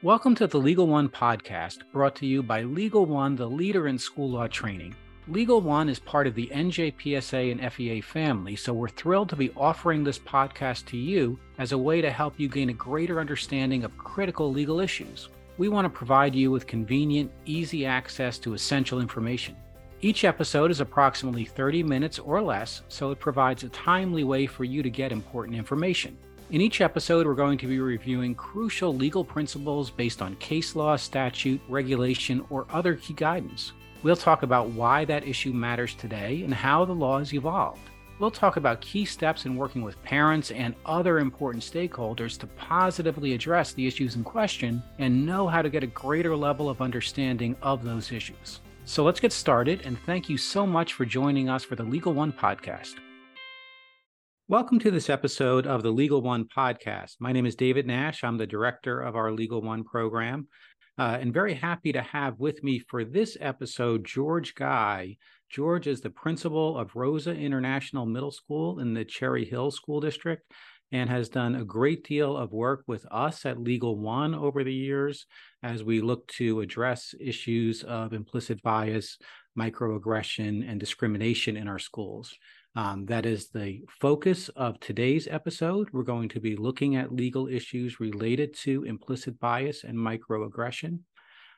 Welcome to the Legal One podcast, brought to you by Legal One, the leader in school law training. Legal One is part of the NJPSA and FEA family, so we're thrilled to be offering this podcast to you as a way to help you gain a greater understanding of critical legal issues. We want to provide you with convenient, easy access to essential information. Each episode is approximately 30 minutes or less, so it provides a timely way for you to get important information. In each episode, we're going to be reviewing crucial legal principles based on case law, statute, regulation, or other key guidance. We'll talk about why that issue matters today and how the law has evolved. We'll talk about key steps in working with parents and other important stakeholders to positively address the issues in question and know how to get a greater level of understanding of those issues. So let's get started, and thank you so much for joining us for the Legal One podcast. Welcome to this episode of the Legal One podcast. My name is David Nash. I'm the director of our Legal One program, uh, and very happy to have with me for this episode George Guy. George is the principal of Rosa International Middle School in the Cherry Hill School District and has done a great deal of work with us at Legal One over the years as we look to address issues of implicit bias, microaggression, and discrimination in our schools. Um, that is the focus of today's episode. We're going to be looking at legal issues related to implicit bias and microaggression.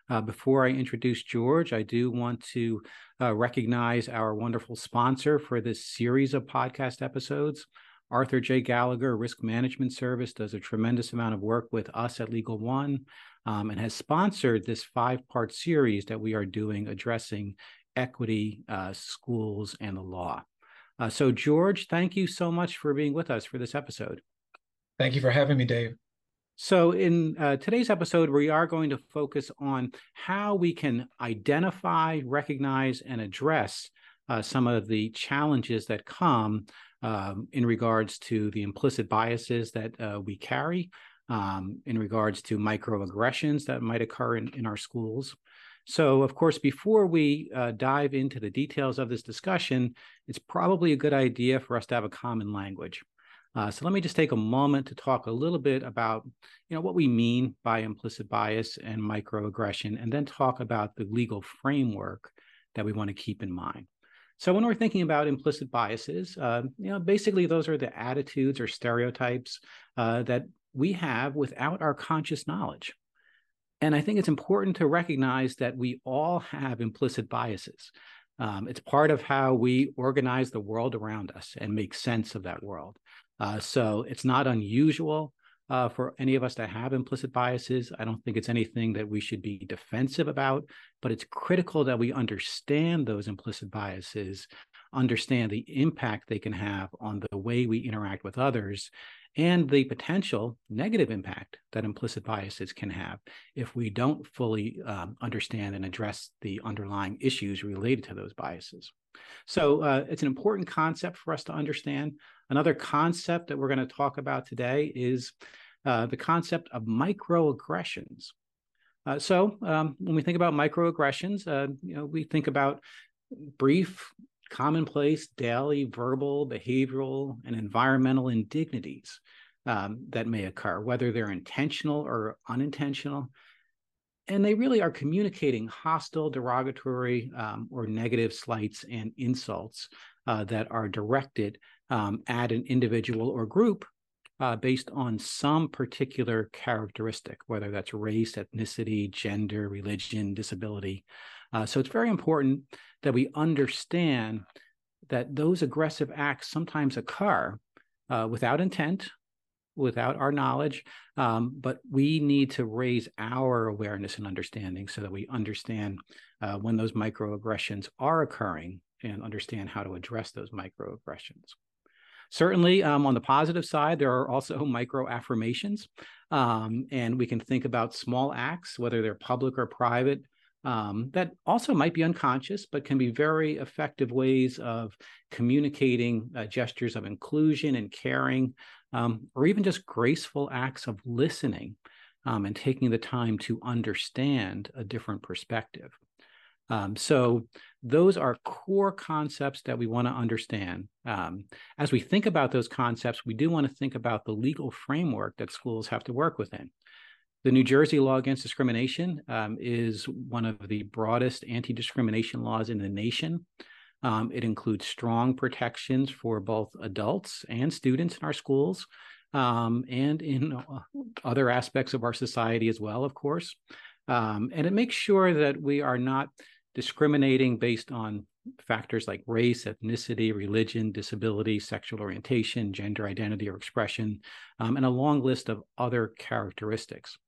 Uh, before I introduce George, I do want to uh, recognize our wonderful sponsor for this series of podcast episodes. Arthur J. Gallagher Risk Management Service does a tremendous amount of work with us at Legal One um, and has sponsored this five part series that we are doing addressing equity, uh, schools, and the law. Uh, so, George, thank you so much for being with us for this episode. Thank you for having me, Dave. So, in uh, today's episode, we are going to focus on how we can identify, recognize, and address uh, some of the challenges that come um, in regards to the implicit biases that uh, we carry, um, in regards to microaggressions that might occur in, in our schools, so, of course, before we uh, dive into the details of this discussion, it's probably a good idea for us to have a common language. Uh, so let me just take a moment to talk a little bit about, you know, what we mean by implicit bias and microaggression, and then talk about the legal framework that we want to keep in mind. So when we're thinking about implicit biases, uh, you know, basically those are the attitudes or stereotypes uh, that we have without our conscious knowledge. And I think it's important to recognize that we all have implicit biases. Um, it's part of how we organize the world around us and make sense of that world. Uh, so it's not unusual uh, for any of us to have implicit biases. I don't think it's anything that we should be defensive about, but it's critical that we understand those implicit biases, understand the impact they can have on the way we interact with others, and the potential negative impact that implicit biases can have if we don't fully um, understand and address the underlying issues related to those biases. So uh, it's an important concept for us to understand. Another concept that we're going to talk about today is uh, the concept of microaggressions. Uh, so um, when we think about microaggressions, uh, you know, we think about brief commonplace daily verbal, behavioral, and environmental indignities um, that may occur, whether they're intentional or unintentional. And they really are communicating hostile, derogatory, um, or negative slights and insults uh, that are directed um, at an individual or group uh, based on some particular characteristic, whether that's race, ethnicity, gender, religion, disability. Uh, so it's very important that we understand that those aggressive acts sometimes occur uh, without intent, without our knowledge, um, but we need to raise our awareness and understanding so that we understand uh, when those microaggressions are occurring and understand how to address those microaggressions. Certainly, um, on the positive side, there are also micro affirmations, um, and we can think about small acts, whether they're public or private, um, that also might be unconscious, but can be very effective ways of communicating uh, gestures of inclusion and caring, um, or even just graceful acts of listening um, and taking the time to understand a different perspective. Um, so, those are core concepts that we want to understand. Um, as we think about those concepts, we do want to think about the legal framework that schools have to work within The New Jersey law against discrimination um, is one of the broadest anti discrimination laws in the nation. Um, it includes strong protections for both adults and students in our schools um, and in uh, other aspects of our society as well, of course. Um, and it makes sure that we are not discriminating based on factors like race, ethnicity, religion, disability, sexual orientation, gender identity or expression, um, and a long list of other characteristics.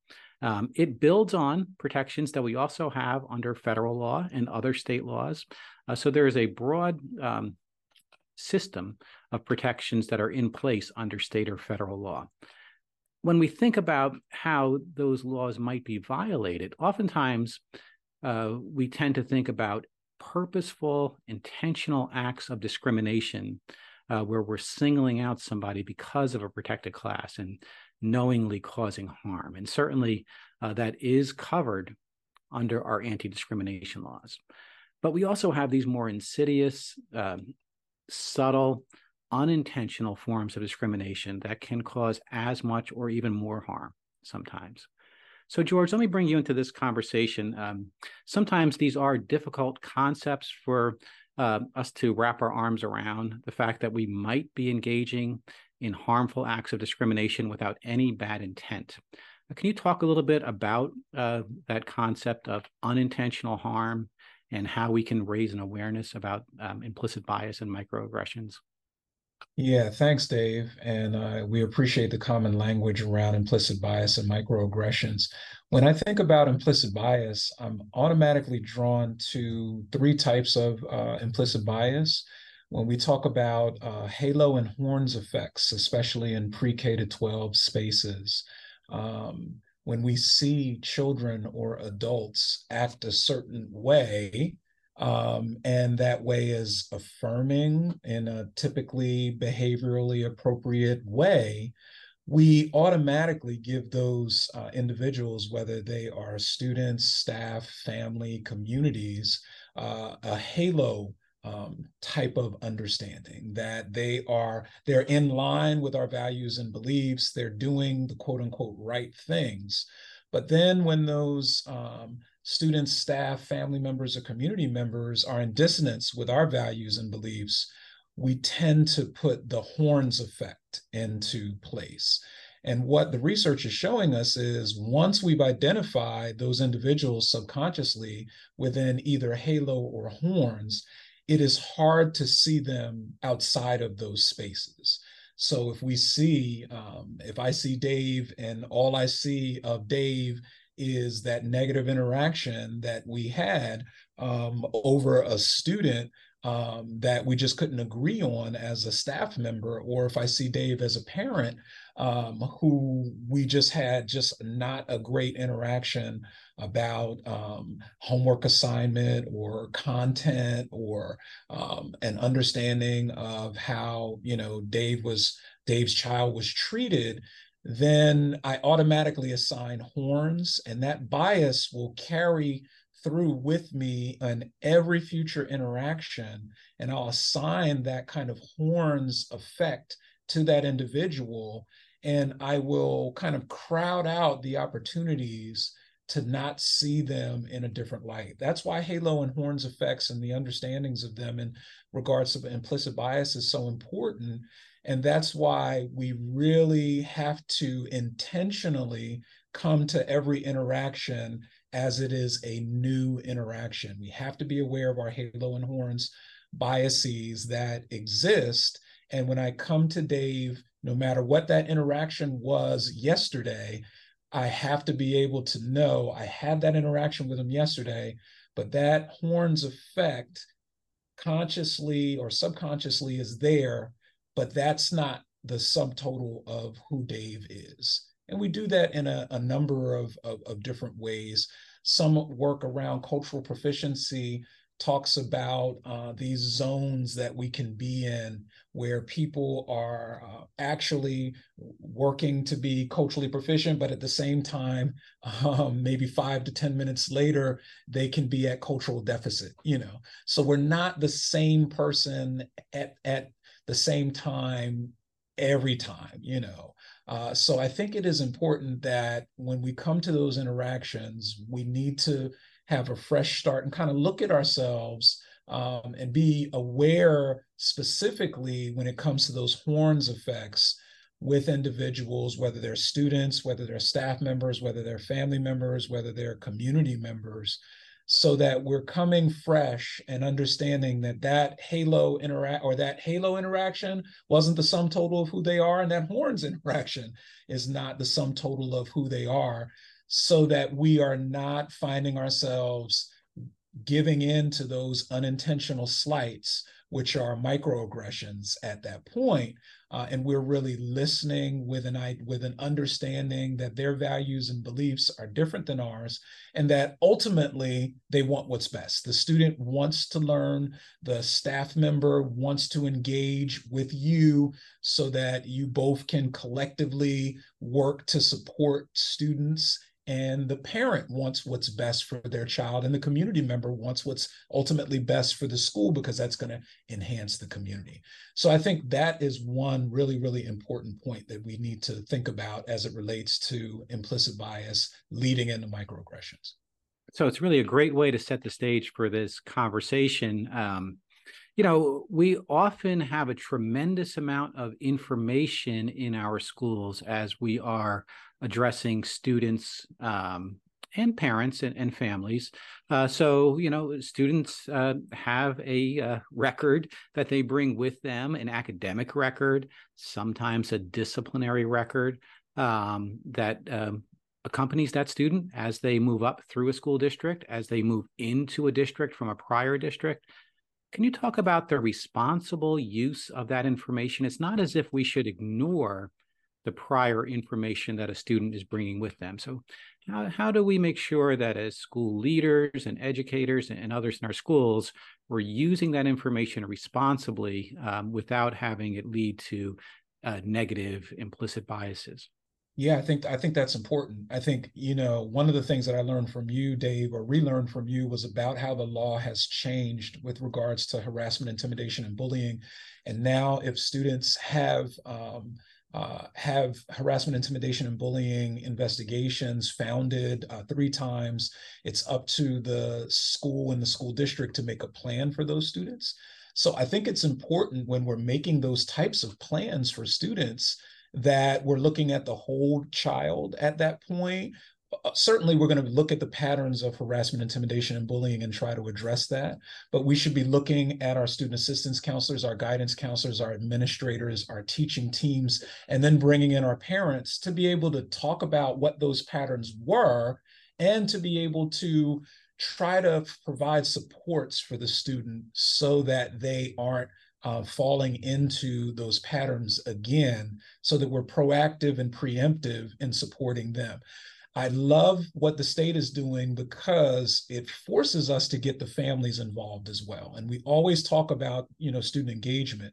Um, it builds on protections that we also have under federal law and other state laws. Uh, so there is a broad um, system of protections that are in place under state or federal law. When we think about how those laws might be violated, oftentimes uh, we tend to think about purposeful, intentional acts of discrimination uh, where we're singling out somebody because of a protected class and knowingly causing harm. And certainly uh, that is covered under our anti discrimination laws. But we also have these more insidious, um, subtle, unintentional forms of discrimination that can cause as much or even more harm sometimes. So, George, let me bring you into this conversation. Um, sometimes these are difficult concepts for uh, us to wrap our arms around the fact that we might be engaging in harmful acts of discrimination without any bad intent. Can you talk a little bit about uh, that concept of unintentional harm and how we can raise an awareness about um, implicit bias and microaggressions? Yeah, thanks, Dave. And uh, we appreciate the common language around implicit bias and microaggressions. When I think about implicit bias, I'm automatically drawn to three types of uh, implicit bias. When we talk about uh, halo and horns effects, especially in pre K to 12 spaces, um, when we see children or adults act a certain way, um, and that way is affirming in a typically behaviorally appropriate way, we automatically give those uh, individuals, whether they are students, staff, family, communities, uh, a halo um, type of understanding that they are they're in line with our values and beliefs they're doing the quote unquote right things. But then when those um, students staff family members or community members are in dissonance with our values and beliefs we tend to put the horns effect into place. And what the research is showing us is once we've identified those individuals subconsciously within either halo or horns, it is hard to see them outside of those spaces. So if we see, um, if I see Dave and all I see of Dave is that negative interaction that we had um, over a student um, that we just couldn't agree on as a staff member, or if I see Dave as a parent um, who we just had just not a great interaction about um, homework assignment or content or um, an understanding of how you know Dave was Dave's child was treated, then I automatically assign horns, and that bias will carry through with me in every future interaction and I'll assign that kind of horns effect to that individual and I will kind of crowd out the opportunities to not see them in a different light. That's why halo and horns effects and the understandings of them in regards to implicit bias is so important. And that's why we really have to intentionally come to every interaction as it is a new interaction. We have to be aware of our halo and horns biases that exist. And when I come to Dave, no matter what that interaction was yesterday, I have to be able to know I had that interaction with him yesterday, but that horns effect consciously or subconsciously is there, but that's not the subtotal of who Dave is. And we do that in a, a number of, of, of different ways. Some work around cultural proficiency talks about uh, these zones that we can be in where people are uh, actually working to be culturally proficient, but at the same time, um, maybe five to 10 minutes later, they can be at cultural deficit, you know? So we're not the same person at, at the same time every time, you know. Uh, so I think it is important that when we come to those interactions, we need to have a fresh start and kind of look at ourselves um, and be aware specifically when it comes to those horns effects with individuals, whether they're students, whether they're staff members, whether they're family members, whether they're community members, so that we're coming fresh and understanding that that halo interact or that halo interaction wasn't the sum total of who they are and that horns interaction is not the sum total of who they are so that we are not finding ourselves giving in to those unintentional slights which are microaggressions at that point, uh, and we're really listening with an with an understanding that their values and beliefs are different than ours, and that ultimately they want what's best. The student wants to learn, the staff member wants to engage with you, so that you both can collectively work to support students and the parent wants what's best for their child and the community member wants what's ultimately best for the school because that's going to enhance the community. So i think that is one really really important point that we need to think about as it relates to implicit bias leading into microaggressions. So it's really a great way to set the stage for this conversation. Um, you know, we often have a tremendous amount of information in our schools as we are addressing students um, and parents and, and families. Uh, so, you know, students uh, have a uh, record that they bring with them, an academic record, sometimes a disciplinary record um, that um, accompanies that student as they move up through a school district, as they move into a district from a prior district. Can you talk about the responsible use of that information? It's not as if we should ignore the prior information that a student is bringing with them. So, how, how do we make sure that as school leaders and educators and others in our schools, we're using that information responsibly um, without having it lead to uh, negative implicit biases? Yeah, I think I think that's important. I think you know one of the things that I learned from you, Dave, or relearned from you, was about how the law has changed with regards to harassment, intimidation, and bullying. And now, if students have um, uh, have harassment, intimidation, and bullying investigations founded uh, three times. It's up to the school and the school district to make a plan for those students. So I think it's important when we're making those types of plans for students that we're looking at the whole child at that point certainly we're going to look at the patterns of harassment, intimidation, and bullying and try to address that. But we should be looking at our student assistance counselors, our guidance counselors, our administrators, our teaching teams, and then bringing in our parents to be able to talk about what those patterns were and to be able to try to provide supports for the student so that they aren't uh, falling into those patterns again so that we're proactive and preemptive in supporting them. I love what the state is doing because it forces us to get the families involved as well. And we always talk about, you know, student engagement,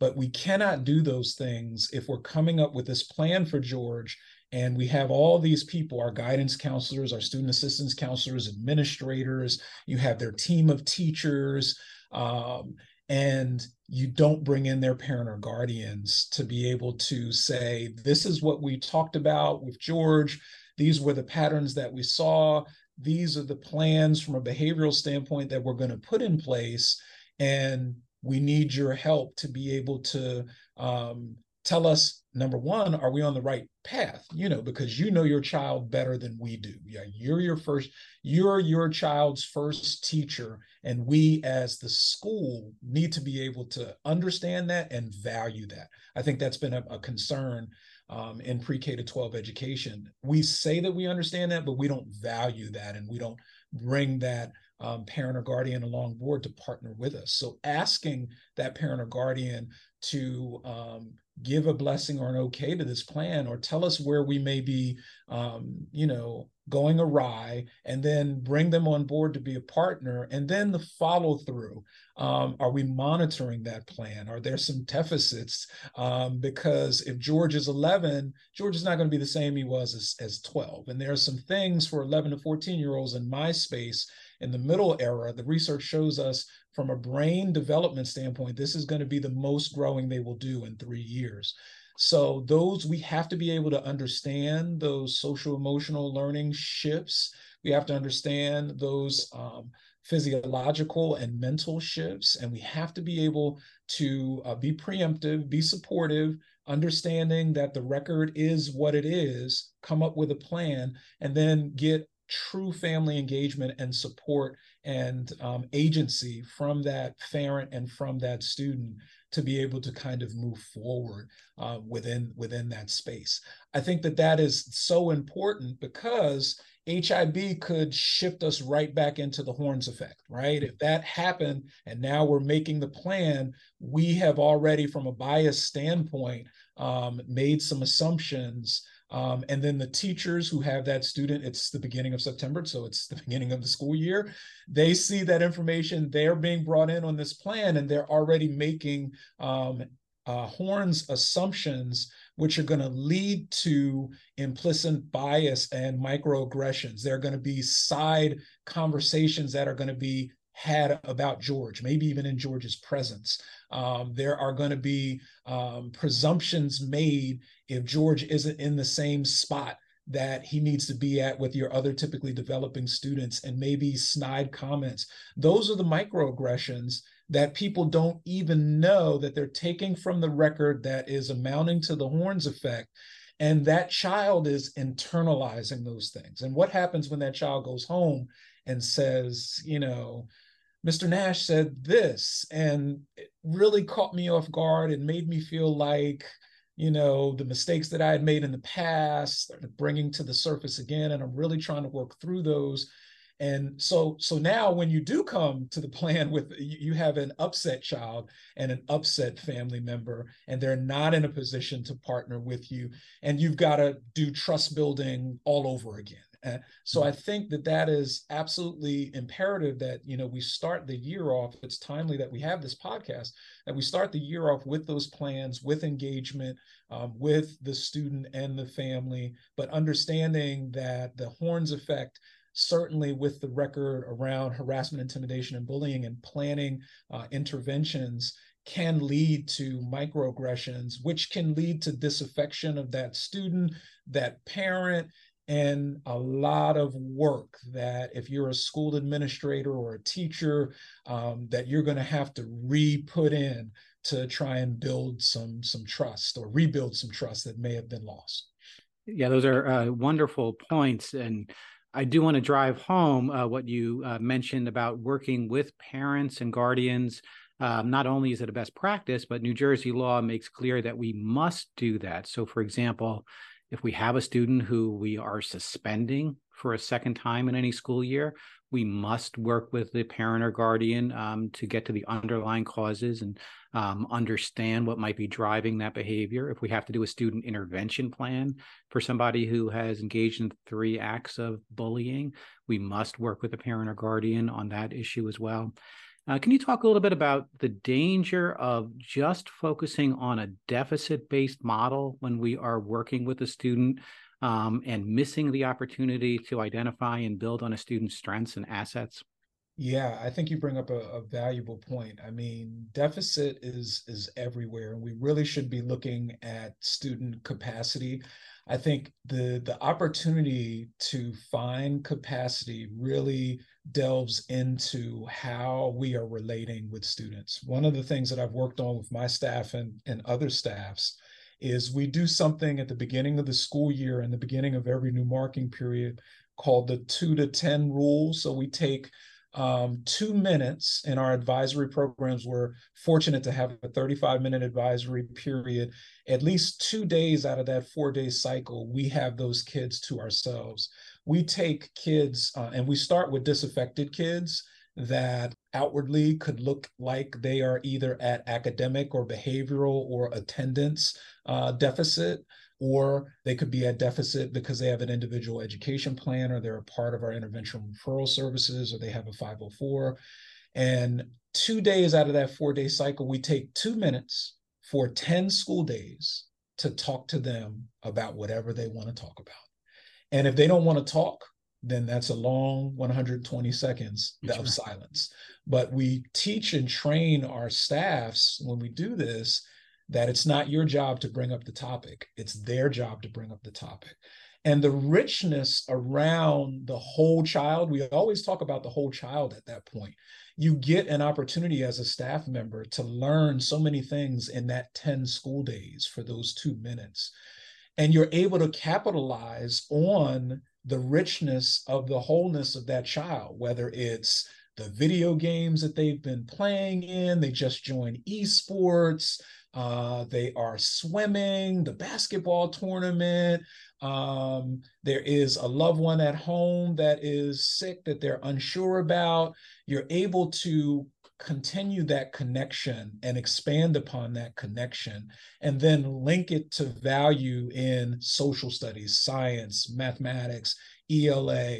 but we cannot do those things if we're coming up with this plan for George and we have all these people our guidance counselors our student assistance counselors administrators you have their team of teachers um, and you don't bring in their parent or guardians to be able to say this is what we talked about with george these were the patterns that we saw. These are the plans from a behavioral standpoint that we're going to put in place. And we need your help to be able to um, tell us number one are we on the right path you know because you know your child better than we do yeah you're your first you're your child's first teacher and we as the school need to be able to understand that and value that i think that's been a, a concern um, in pre-K to 12 education. We say that we understand that, but we don't value that and we don't bring that um, parent or guardian along board to partner with us. So asking that parent or guardian to um, give a blessing or an okay to this plan or tell us where we may be, um, you know, going awry and then bring them on board to be a partner and then the follow through um, are we monitoring that plan? Are there some deficits? Um, because if george is 11 george is not going to be the same he was as, as 12 and there are some things for 11 to 14 year olds in my space in the middle era the research shows us from a brain development standpoint this is going to be the most growing they will do in three years So those we have to be able to understand those social emotional learning shifts. We have to understand those um, physiological and mental shifts, and we have to be able to uh, be preemptive, be supportive, understanding that the record is what it is, come up with a plan, and then get true family engagement and support and um, agency from that parent and from that student to be able to kind of move forward uh, within within that space. I think that that is so important because HIB could shift us right back into the horns effect, right? If that happened and now we're making the plan, we have already, from a bias standpoint, um, made some assumptions um, and then the teachers who have that student, it's the beginning of September, so it's the beginning of the school year. They see that information, they're being brought in on this plan, and they're already making um, uh, Horn's assumptions, which are going to lead to implicit bias and microaggressions. There are going to be side conversations that are going to be had about George, maybe even in George's presence. Um, there are going to be um, presumptions made if George isn't in the same spot that he needs to be at with your other typically developing students and maybe snide comments. Those are the microaggressions that people don't even know that they're taking from the record that is amounting to the horns effect. And that child is internalizing those things. And what happens when that child goes home and says, you know, Mr. Nash said this, and it really caught me off guard and made me feel like, you know, the mistakes that I had made in the past started bringing to the surface again, and I'm really trying to work through those. And so, so now when you do come to the plan with you have an upset child and an upset family member, and they're not in a position to partner with you, and you've got to do trust building all over again uh, so I think that that is absolutely imperative that you know we start the year off. It's timely that we have this podcast that we start the year off with those plans, with engagement, um, with the student and the family, but understanding that the horns effect certainly with the record around harassment, intimidation, and bullying, and planning uh, interventions can lead to microaggressions, which can lead to disaffection of that student, that parent, and a lot of work that if you're a school administrator or a teacher um, that you're going to have to re-put in to try and build some some trust or rebuild some trust that may have been lost yeah those are uh, wonderful points and i do want to drive home uh, what you uh, mentioned about working with parents and guardians um, not only is it a best practice, but New Jersey law makes clear that we must do that. So, for example, if we have a student who we are suspending for a second time in any school year, we must work with the parent or guardian um, to get to the underlying causes and um, understand what might be driving that behavior. If we have to do a student intervention plan for somebody who has engaged in three acts of bullying, we must work with the parent or guardian on that issue as well. Uh, can you talk a little bit about the danger of just focusing on a deficit based model when we are working with a student um, and missing the opportunity to identify and build on a student's strengths and assets? Yeah, I think you bring up a, a, valuable point. I mean, deficit is is everywhere, and we really should be looking at student capacity. I think the the opportunity to find capacity really delves into how we are relating with students. One of the things that I've worked on with my staff and, and other staffs is we do something at the beginning of the school year and the beginning of every new marking period called the two to 10 rule. So we take um, two minutes in our advisory programs. We're fortunate to have a 35 minute advisory period. At least two days out of that four day cycle, we have those kids to ourselves. We take kids uh, and we start with disaffected kids that outwardly could look like they are either at academic or behavioral or attendance uh, deficit or they could be at deficit because they have an individual education plan or they're a part of our intervention referral services or they have a 504 and two days out of that four day cycle we take two minutes for 10 school days to talk to them about whatever they want to talk about. And if they don't want to talk then that's a long 120 seconds that's of right. silence. But we teach and train our staffs when we do this that it's not your job to bring up the topic, it's their job to bring up the topic. And the richness around the whole child, we always talk about the whole child at that point. You get an opportunity as a staff member to learn so many things in that 10 school days for those two minutes. And you're able to capitalize on the richness of the wholeness of that child, whether it's the video games that they've been playing in, they just joined esports, uh, they are swimming, the basketball tournament. Um, there is a loved one at home that is sick that they're unsure about. You're able to continue that connection and expand upon that connection and then link it to value in social studies, science, mathematics, ELA,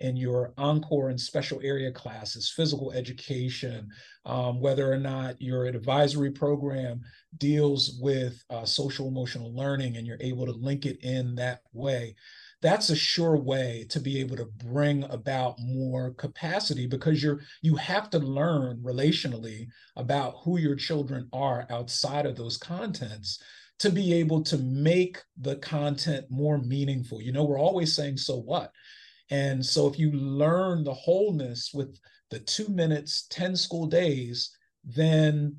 and your encore and special area classes, physical education, um, whether or not your advisory program deals with uh, social emotional learning and you're able to link it in that way that's a sure way to be able to bring about more capacity because you're you have to learn relationally about who your children are outside of those contents to be able to make the content more meaningful. You know we're always saying so what? And so if you learn the wholeness with the 2 minutes 10 school days then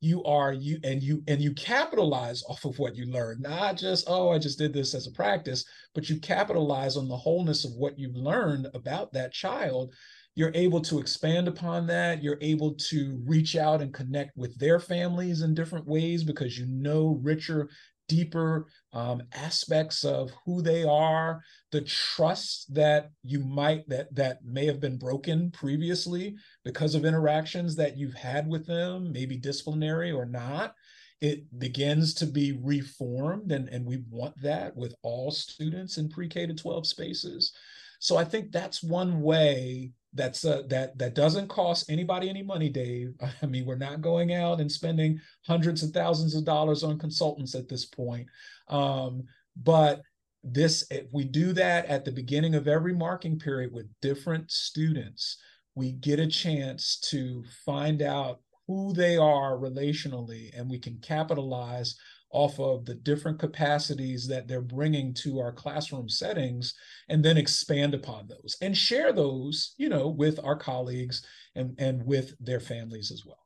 you are you and you and you capitalize off of what you learn not just oh i just did this as a practice but you capitalize on the wholeness of what you've learned about that child you're able to expand upon that. You're able to reach out and connect with their families in different ways because you know richer deeper um, aspects of who they are. The trust that you might that that may have been broken previously because of interactions that you've had with them maybe disciplinary or not it begins to be reformed and, and we want that with all students in pre-k to 12 spaces. So i think that's one way that's uh, that that doesn't cost anybody any money dave. I mean we're not going out and spending hundreds of thousands of dollars on consultants at this point. Um, but this if we do that at the beginning of every marking period with different students we get a chance to find out who they are relationally and we can capitalize off of the different capacities that they're bringing to our classroom settings and then expand upon those and share those you know with our colleagues and and with their families as well.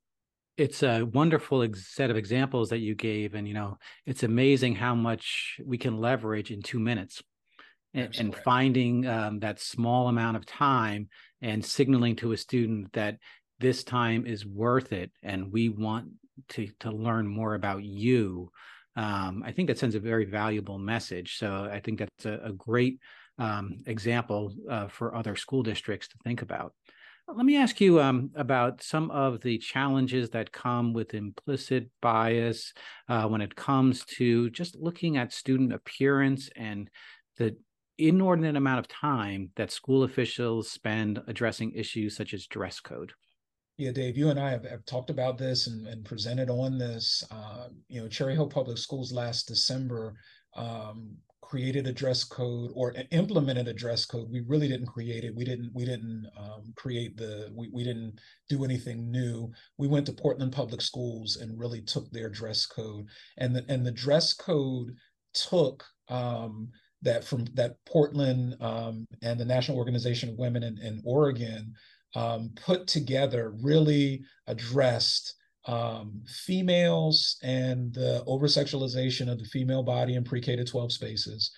It's a wonderful ex- set of examples that you gave and you know it's amazing how much we can leverage in two minutes. And, and finding um, that small amount of time and signaling to a student that this time is worth it and we want to to learn more about you um, I think that sends a very valuable message. So I think that's a, a great um, example uh, for other school districts to think about. Let me ask you um, about some of the challenges that come with implicit bias uh, when it comes to just looking at student appearance and the inordinate amount of time that school officials spend addressing issues such as dress code. Yeah, Dave, you and I have, have talked about this and, and presented on this. Uh, you know, Cherry Hill Public Schools last December um, created a dress code or implemented a dress code. We really didn't create it. We didn't. We didn't um, create the. We, we didn't do anything new. We went to Portland Public Schools and really took their dress code. And the and the dress code took um, that from that Portland um, and the National Organization of Women in, in Oregon um, put together really addressed um, females and the over sexualization of the female body in pre K to 12 spaces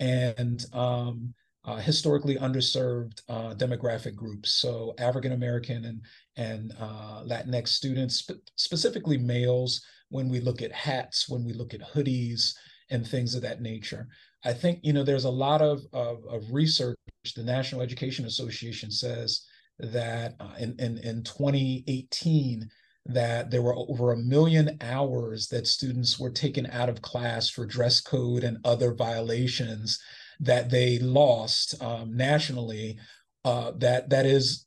and um, uh, historically underserved uh, demographic groups. So African American and, and uh, Latinx students, sp- specifically males, when we look at hats, when we look at hoodies and things of that nature. I think, you know, there's a lot of, of, of research. The National Education Association says that uh, in, in, in 2018 that there were over a million hours that students were taken out of class for dress code and other violations that they lost um, nationally uh, that that is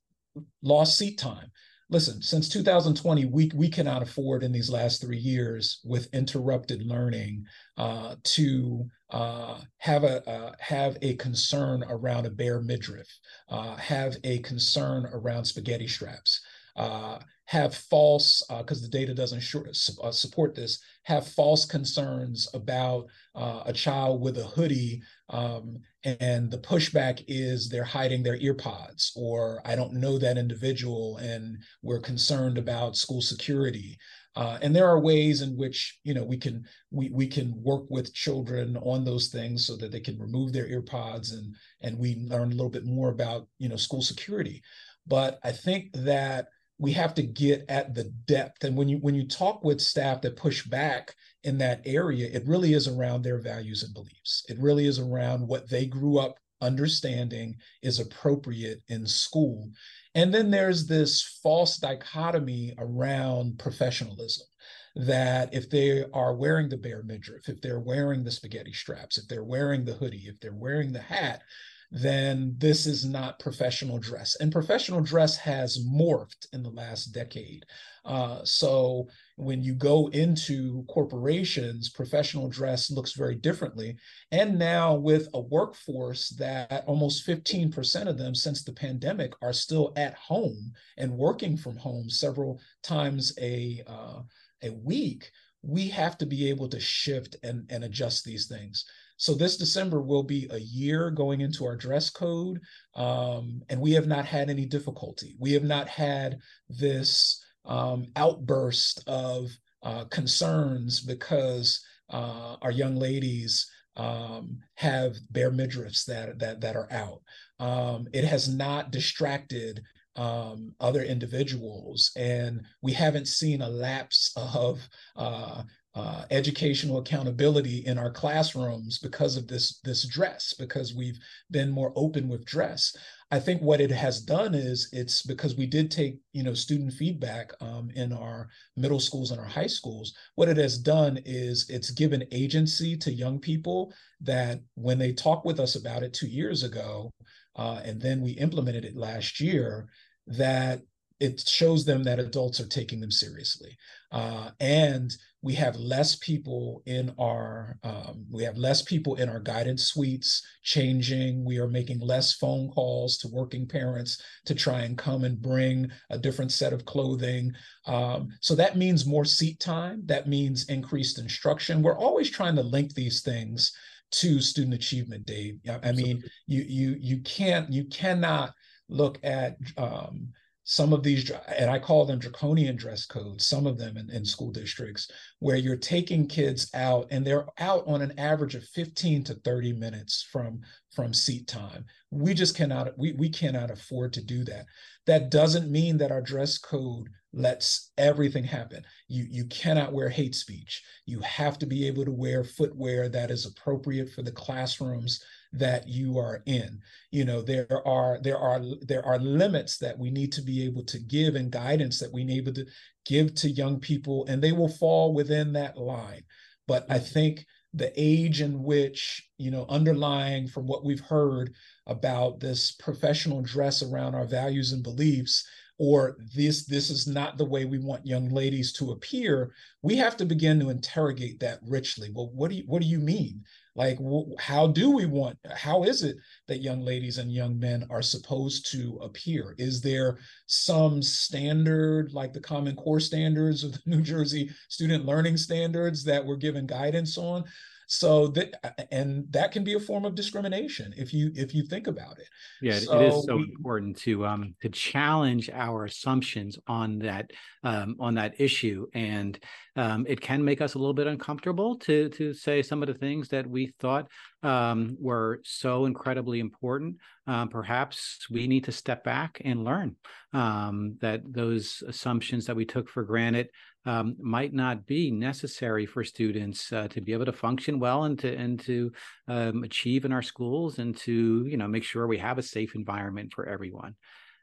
lost seat time listen since 2020 we, we cannot afford in these last three years with interrupted learning uh, to uh, have a uh, have a concern around a bare midriff, uh, have a concern around spaghetti straps. Uh, have false, because uh, the data doesn't short, uh, support this, have false concerns about uh, a child with a hoodie um, and the pushback is they're hiding their earpods or i don't know that individual and we're concerned about school security. Uh, and there are ways in which you know we can we we can work with children on those things so that they can remove their earpods and and we learn a little bit more about you know school security. But i think that we have to get at the depth. And when you when you talk with staff that push back in that area it really is around their values and beliefs. It really is around what they grew up understanding is appropriate in school. And then there's this false dichotomy around professionalism that if they are wearing the bare midriff if they're wearing the spaghetti straps if they're wearing the hoodie if they're wearing the hat then this is not professional dress. And professional dress has morphed in the last decade. Uh, so when you go into corporations, professional dress looks very differently. And now with a workforce that almost 15% of them since the pandemic are still at home and working from home several times a, uh, a week, we have to be able to shift and, and adjust these things. So this December will be a year going into our dress code, um, and we have not had any difficulty. We have not had this um, outburst of uh, concerns because uh, our young ladies um, have bare midriffs that that that are out. Um, it has not distracted um, other individuals, and we haven't seen a lapse of uh, uh, educational accountability in our classrooms because of this this dress because we've been more open with dress. I think what it has done is it's because we did take you know student feedback um, in our middle schools and our high schools. What it has done is it's given agency to young people that when they talk with us about it two years ago uh, and then we implemented it last year that it shows them that adults are taking them seriously. Uh, and we have less people in our um, we have less people in our guidance suites changing. We are making less phone calls to working parents to try and come and bring a different set of clothing. Um, so that means more seat time. That means increased instruction. We're always trying to link these things to student achievement dave. I mean you you you can't you cannot look at um, some of these, and I call them draconian dress codes, some of them in, in, school districts, where you're taking kids out and they're out on an average of 15 to 30 minutes from, from seat time. We just cannot, we, we cannot afford to do that. That doesn't mean that our dress code lets everything happen. You, you cannot wear hate speech. You have to be able to wear footwear that is appropriate for the classrooms that you are in. You know there are there are there are limits that we need to be able to give and guidance that we need able to give to young people and they will fall within that line. But i mm-hmm. think the age in which you know underlying from what we've heard about this professional dress around our values and beliefs or this this is not the way we want young ladies to appear we have to begin to interrogate that richly. Well what do you what do you mean like how do we want how is it that young ladies and young men are supposed to appear? Is there some standard like the common core standards of the new jersey student learning standards that we're given guidance on so that and that can be a form of discrimination if you if you think about it. Yeah so it is so we, important to um to challenge our assumptions on that um on that issue. And um it can make us a little bit uncomfortable to to say some of the things that we thought um were so incredibly important. Um, perhaps we need to step back and learn um, that those assumptions that we took for granted um, might not be necessary for students uh, to be able to function well and to and to um, achieve in our schools and to you know make sure we have a safe environment for everyone.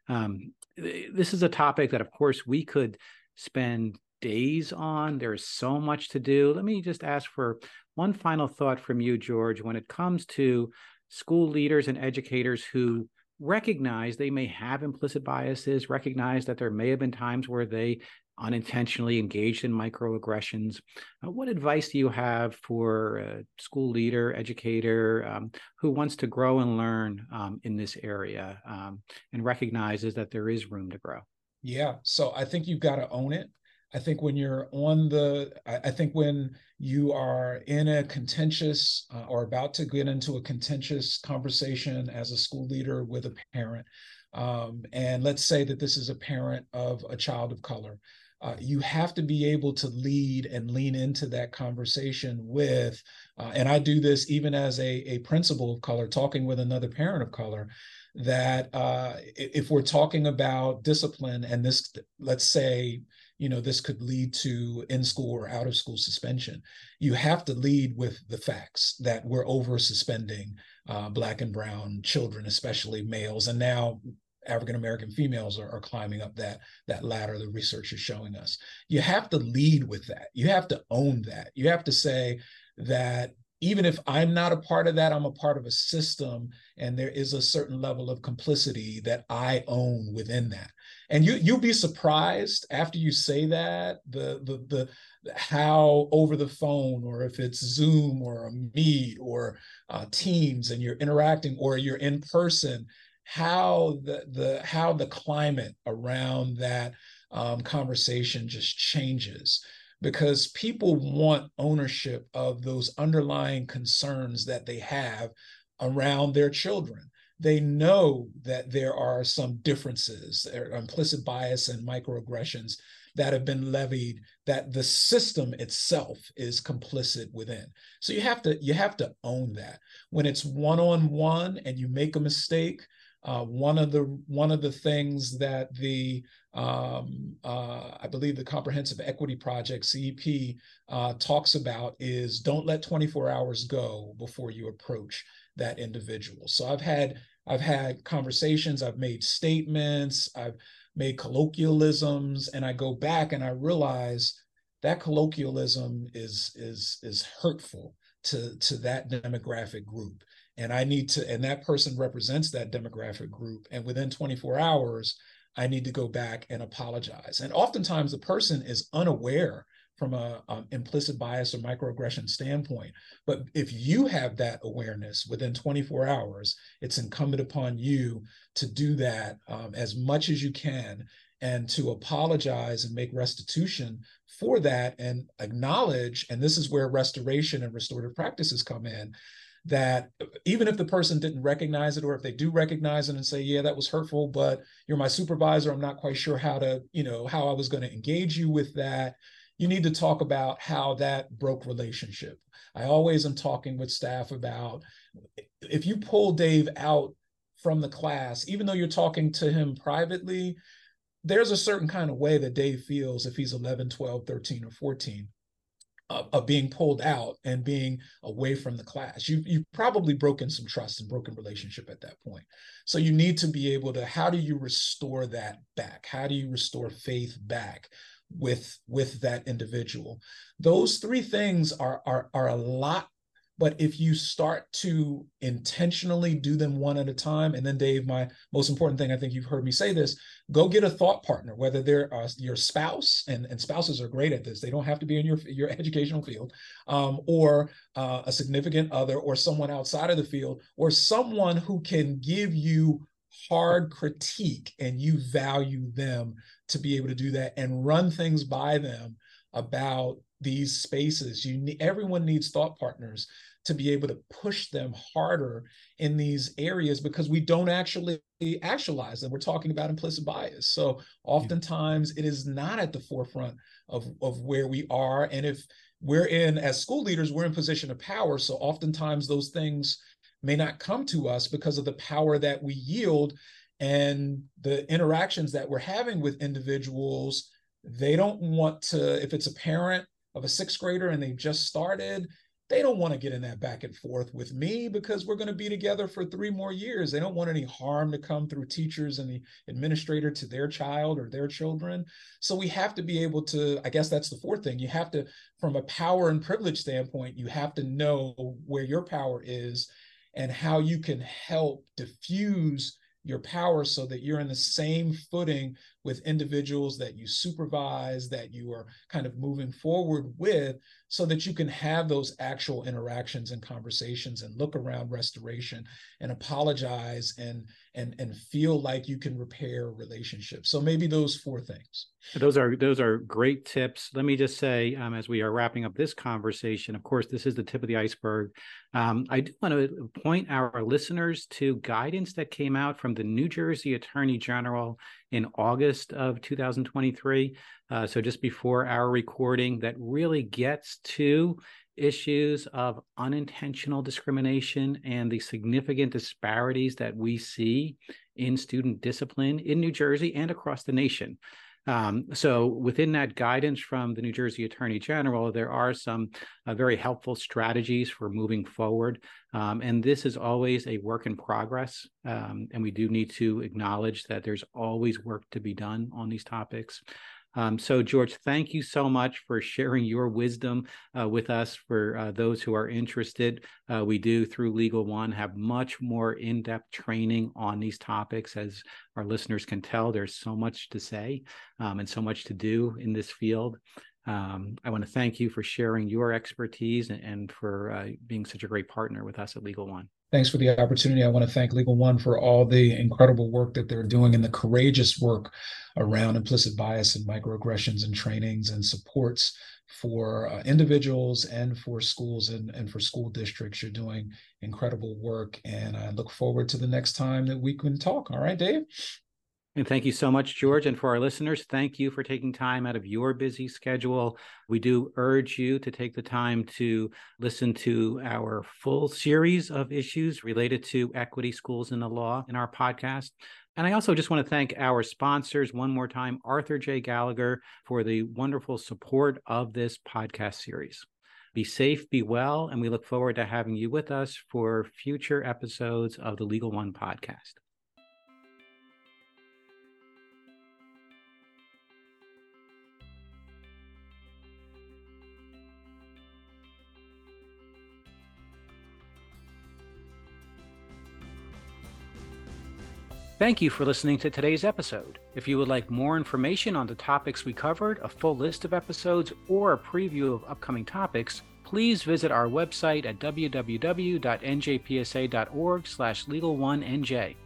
Um, this is a topic that, of course, we could spend days on. There's so much to do. Let me just ask for one final thought from you, George, when it comes to school leaders and educators who recognize they may have implicit biases, recognize that there may have been times where they unintentionally engaged in microaggressions. Uh, what advice do you have for a school leader, educator um, who wants to grow and learn um, in this area um, and recognizes that there is room to grow? Yeah. So I think you've got to own it. I think when you're on the, I, think when you are in a contentious uh, or about to get into a contentious conversation as a school leader with a parent, um, and let's say that this is a parent of a child of color, uh, you have to be able to lead and lean into that conversation with, uh, and I do this even as a, a principal of color, talking with another parent of color, that uh, if we're talking about discipline and this, let's say, you know, this could lead to in school or out of school suspension, you have to lead with the facts that we're over suspending uh, Black and Brown children, especially males. And now African American females are, are, climbing up that that ladder. The research is showing us. You have to lead with that. You have to own that. You have to say that even if I'm not a part of that, I'm a part of a system, and there is a certain level of complicity that I own within that. And you you'll be surprised after you say that the the the how over the phone or if it's Zoom or a Meet or uh, Teams and you're interacting or you're in person how the the how the climate around that um, conversation just changes. Because people want ownership of those underlying concerns that they have around their children. They know that there are some differences, implicit bias and microaggressions that have been levied that the system itself is complicit within. So you have to you have to own that. When it's one on one and you make a mistake uh, one of the one of the things that the um, uh, I believe the Comprehensive Equity Project (CEP) uh, talks about is don't let 24 hours go before you approach that individual. So I've had I've had conversations, I've made statements, I've made colloquialisms, and I go back and I realize that colloquialism is is is hurtful to to that demographic group and I need to, and that person represents that demographic group. And within 24 hours, I need to go back and apologize. And oftentimes the person is unaware from a um, implicit bias or microaggression standpoint. But if you have that awareness within 24 hours, it's incumbent upon you to do that um, as much as you can and to apologize and make restitution for that and acknowledge. And this is where restoration and restorative practices come in that even if the person didn't recognize it or if they do recognize it and say yeah that was hurtful but you're my supervisor i'm not quite sure how to you know how i was going to engage you with that you need to talk about how that broke relationship. I always am talking with staff about if you pull dave out from the class even though you're talking to him privately there's a certain kind of way that dave feels if he's 11 12 13 or 14 of, of, being pulled out and being away from the class. You, you've probably broken some trust and broken relationship at that point. So you need to be able to, how do you restore that back? How do you restore faith back? with with that individual those three things are are are a lot but if you start to intentionally do them one at a time, and then Dave, my most important thing, I think you've heard me say this, go get a thought partner, whether they're uh, your spouse, and, and spouses are great at this. They don't have to be in your, your educational field, um, or uh, a significant other, or someone outside of the field, or someone who can give you hard critique and you value them to be able to do that and run things by them about these spaces you need everyone needs thought partners to be able to push them harder in these areas because we don't actually actualize them. We're talking about implicit bias. So oftentimes it is not at the forefront of, of where we are. And if we're in, as school leaders, we're in position of power. So oftentimes those things may not come to us because of the power that we yield and the interactions that we're having with individuals. They don't want to, if it's a parent of a sixth grader and they've just started, they don't want to get in that back and forth with me because we're going to be together for three more years. They don't want any harm to come through teachers and the administrator to their child or their children. So we have to be able to, I guess that's the fourth thing. You have to, from a power and privilege standpoint, you have to know where your power is and how you can help diffuse your power so that you're in the same footing with individuals that you supervise, that you are kind of moving forward with, so that you can have those actual interactions and conversations and look around restoration and apologize and and and feel like you can repair relationships. So maybe those four things. Those are those are great tips. Let me just say um, as we are wrapping up this conversation of course this is the tip of the iceberg. Um, i do want to point our listeners to guidance that came out from the new jersey attorney general in august of 2023 uh, so just before our recording that really gets to issues of unintentional discrimination and the significant disparities that we see in student discipline in New Jersey and across the nation. Um, so, within that guidance from the New Jersey Attorney General, there are some uh, very helpful strategies for moving forward. Um, and this is always a work in progress. Um, and we do need to acknowledge that there's always work to be done on these topics. Um, so, George, thank you so much for sharing your wisdom uh, with us. For uh, those who are interested, uh, we do through Legal One have much more in depth training on these topics. As our listeners can tell, there's so much to say um, and so much to do in this field. Um, I want to thank you for sharing your expertise and, and for uh, being such a great partner with us at Legal One. Thanks for the opportunity. I want to thank Legal One for all the incredible work that they're doing and the courageous work around implicit bias and microaggressions and trainings and supports for uh, individuals and for schools and, and for school districts. You're doing incredible work. And I look forward to the next time that we can talk. All right, Dave? And thank you so much, George. And for our listeners, thank you for taking time out of your busy schedule. We do urge you to take the time to listen to our full series of issues related to equity schools in the law in our podcast. And I also just want to thank our sponsors one more time, Arthur J. Gallagher, for the wonderful support of this podcast series. Be safe, be well, and we look forward to having you with us for future episodes of the Legal One podcast. Thank you for listening to today's episode. If you would like more information on the topics we covered, a full list of episodes, or a preview of upcoming topics, please visit our website at www.njpsa.org/legal1nj.